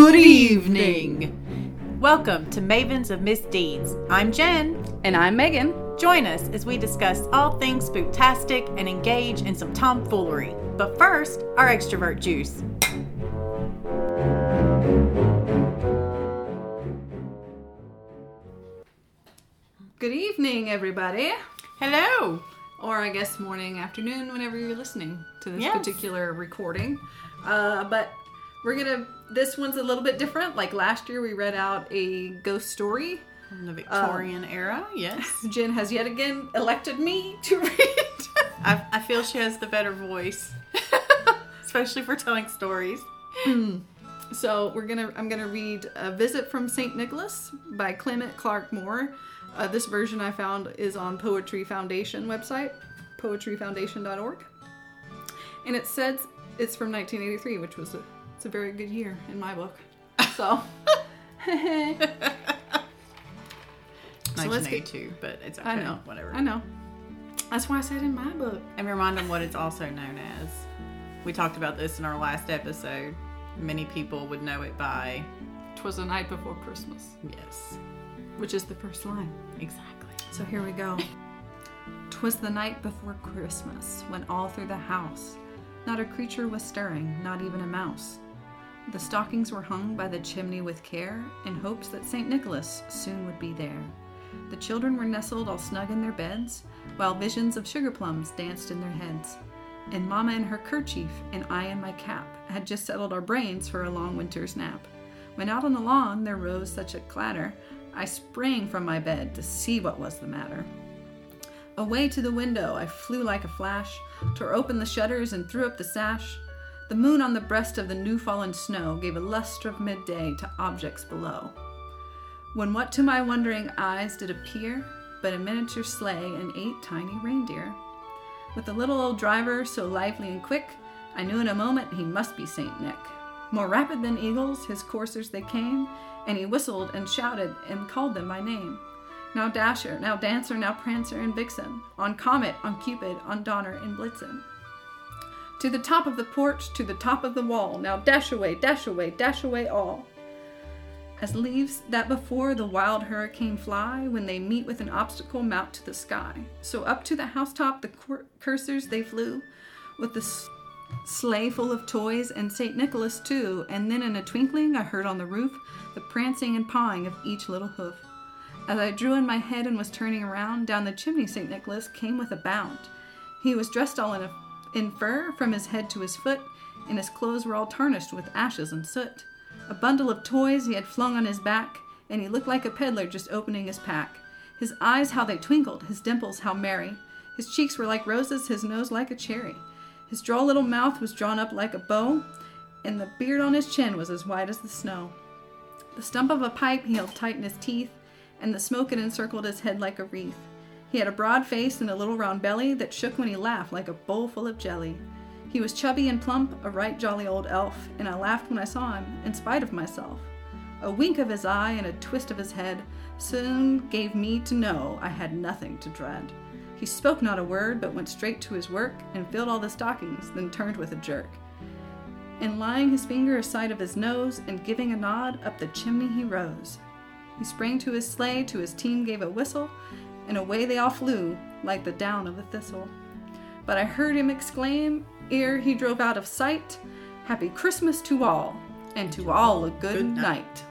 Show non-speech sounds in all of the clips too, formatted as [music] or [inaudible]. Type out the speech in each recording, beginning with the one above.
Good evening. Welcome to Mavens of Miss Misdeeds. I'm Jen. And I'm Megan. Join us as we discuss all things spooktastic and engage in some tomfoolery. But first, our extrovert juice. Good evening, everybody. Hello. Or I guess morning, afternoon, whenever you're listening to this Yes. particular recording. Uh, but we're gonna. This one's a little bit different. Like last year, we read out a ghost story. From the Victorian era, yes. [laughs] Jen has yet again elected me to [laughs] read. I, I feel she has the better voice, [laughs] especially for telling stories. So we're gonna. I'm gonna read "A Visit from Saint Nicholas" by Clement Clarke Moore. Uh, this version I found is on Poetry Foundation website, poetryfoundation.org, and it says it's from 1983, which was a it's a very good year in my book. So. [laughs] So let's get- 1982, but it's okay. I know. Whatever. I know. That's why I said in my book. And remind them what it's also known as. We talked about this in our last episode. Many people would know it by Twas the night before Christmas, yes, which is the first line. exactly. So here we go. Twas the night before Christmas, when all through the house not a creature was stirring, not even a mouse. The stockings were hung by the chimney with care, in hopes that St. Nicholas soon would be there. The children were nestled all snug in their beds, while visions of sugar plums danced in their heads. And Mamma in her kerchief, and I in my cap, had just settled our brains for a long winter's nap. When out on the lawn there rose such a clatter, I sprang from my bed to see what was the matter. Away to the window I flew like a flash, tore open the shutters and threw up the sash. The moon on the breast of the new fallen snow gave a lustre of midday to objects below. When what to my wondering eyes did appear but a miniature sleigh and eight tiny reindeer. With the little old driver so lively and quick, I knew in a moment he must be Saint Nick. More rapid than eagles, his coursers they came, and he whistled and shouted and called them by name. Now Dasher, now Dancer, now Prancer and Vixen, on Comet, on Cupid, on Donner and Blitzen. To the top of the porch, to the top of the wall, now dash away, dash away, dash away all. As leaves that before the wild hurricane fly, when they meet with an obstacle mount to the sky. So up to the housetop the cur- cursors they flew, with the s- sleigh full of toys and St. Nicholas too, and then in a twinkling I heard on the roof the prancing and pawing of each little hoof. As I drew in my head and was turning around, down the chimney St. Nicholas came with a bound. He was dressed all in, a, in fur from his head to his foot, and his clothes were all tarnished with ashes and soot. A bundle of toys he had flung on his back, and he looked like a peddler just opening his pack. His eyes, how they twinkled, his dimples, how merry. His cheeks were like roses, his nose like a cherry. His droll little mouth was drawn up like a bow, and the beard on his chin was as white as the snow. The stump of a pipe he held tight in his teeth, and the smoke had encircled his head like a wreath. He had a broad face and a little round belly that shook when he laughed like a bowl full of jelly. He was chubby and plump, a right jolly old elf, and I laughed when I saw him, in spite of myself. A wink of his eye and a twist of his head soon gave me to know I had nothing to dread. He spoke not a word, but went straight to his work and filled all the stockings, then turned with a jerk. And laying his finger aside of his nose and giving a nod, up the chimney he rose. He sprang to his sleigh, to his team gave a whistle, and away they all flew like the down of a thistle. But I heard him exclaim, ere he drove out of sight, Happy Christmas to all, and to all a good, Good night." night.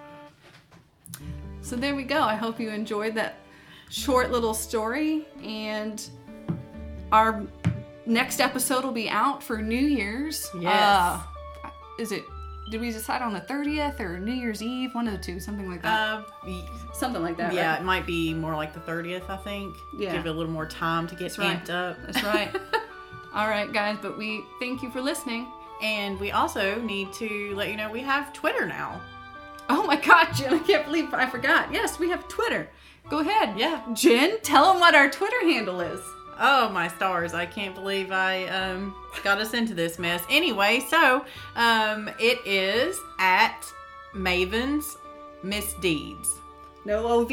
So there we go. I hope you enjoyed that short little story, and our next episode will be out for New Year's. Yes. Uh, is it? Did we decide on the 30th or New Year's Eve? One of the two, something like that. Uh, something like that. yeah, right? it might be more like the 30th, I think. Yeah. Give it a little more time to get That's right. amped up. That's right. [laughs] All right, guys, but we thank you for listening. And we also need to let you know we have Twitter now. Oh my God, Jen, I can't believe I forgot. Yes, we have Twitter. Go ahead. Yeah. Jen, tell them what our Twitter handle is. Oh my stars! I can't believe I um, got us into this mess. Anyway, so um, it is at Maven's Misdeeds. No OV.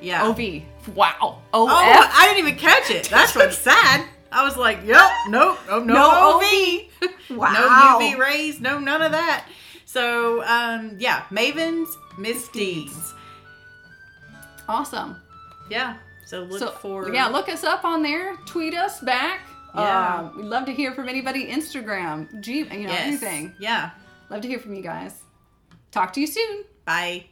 Yeah. OV. Wow. OF. Oh, I didn't even catch it. That's what's [laughs] sad. I was like, yep, nope, oh, no, No OV. [laughs] Wow. No UV rays, no none of that. So, um, yeah, Mavens Misdeeds. Awesome. Yeah. So look so for yeah, look us up on there. Tweet us back. Yeah. Uh, we'd love to hear from anybody. Instagram, G, you know, Yes. anything. Yeah. Love to hear from you guys. Talk to you soon. Bye.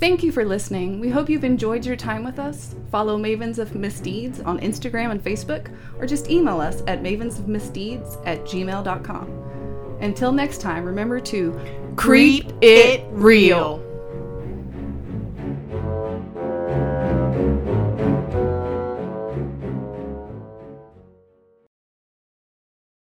Thank you for listening. We hope you've enjoyed your time with us. Follow Mavens of Misdeeds on Instagram and Facebook, or just email us at mavensofmisdeeds at gmail.com. Until next time, remember to Creep it real.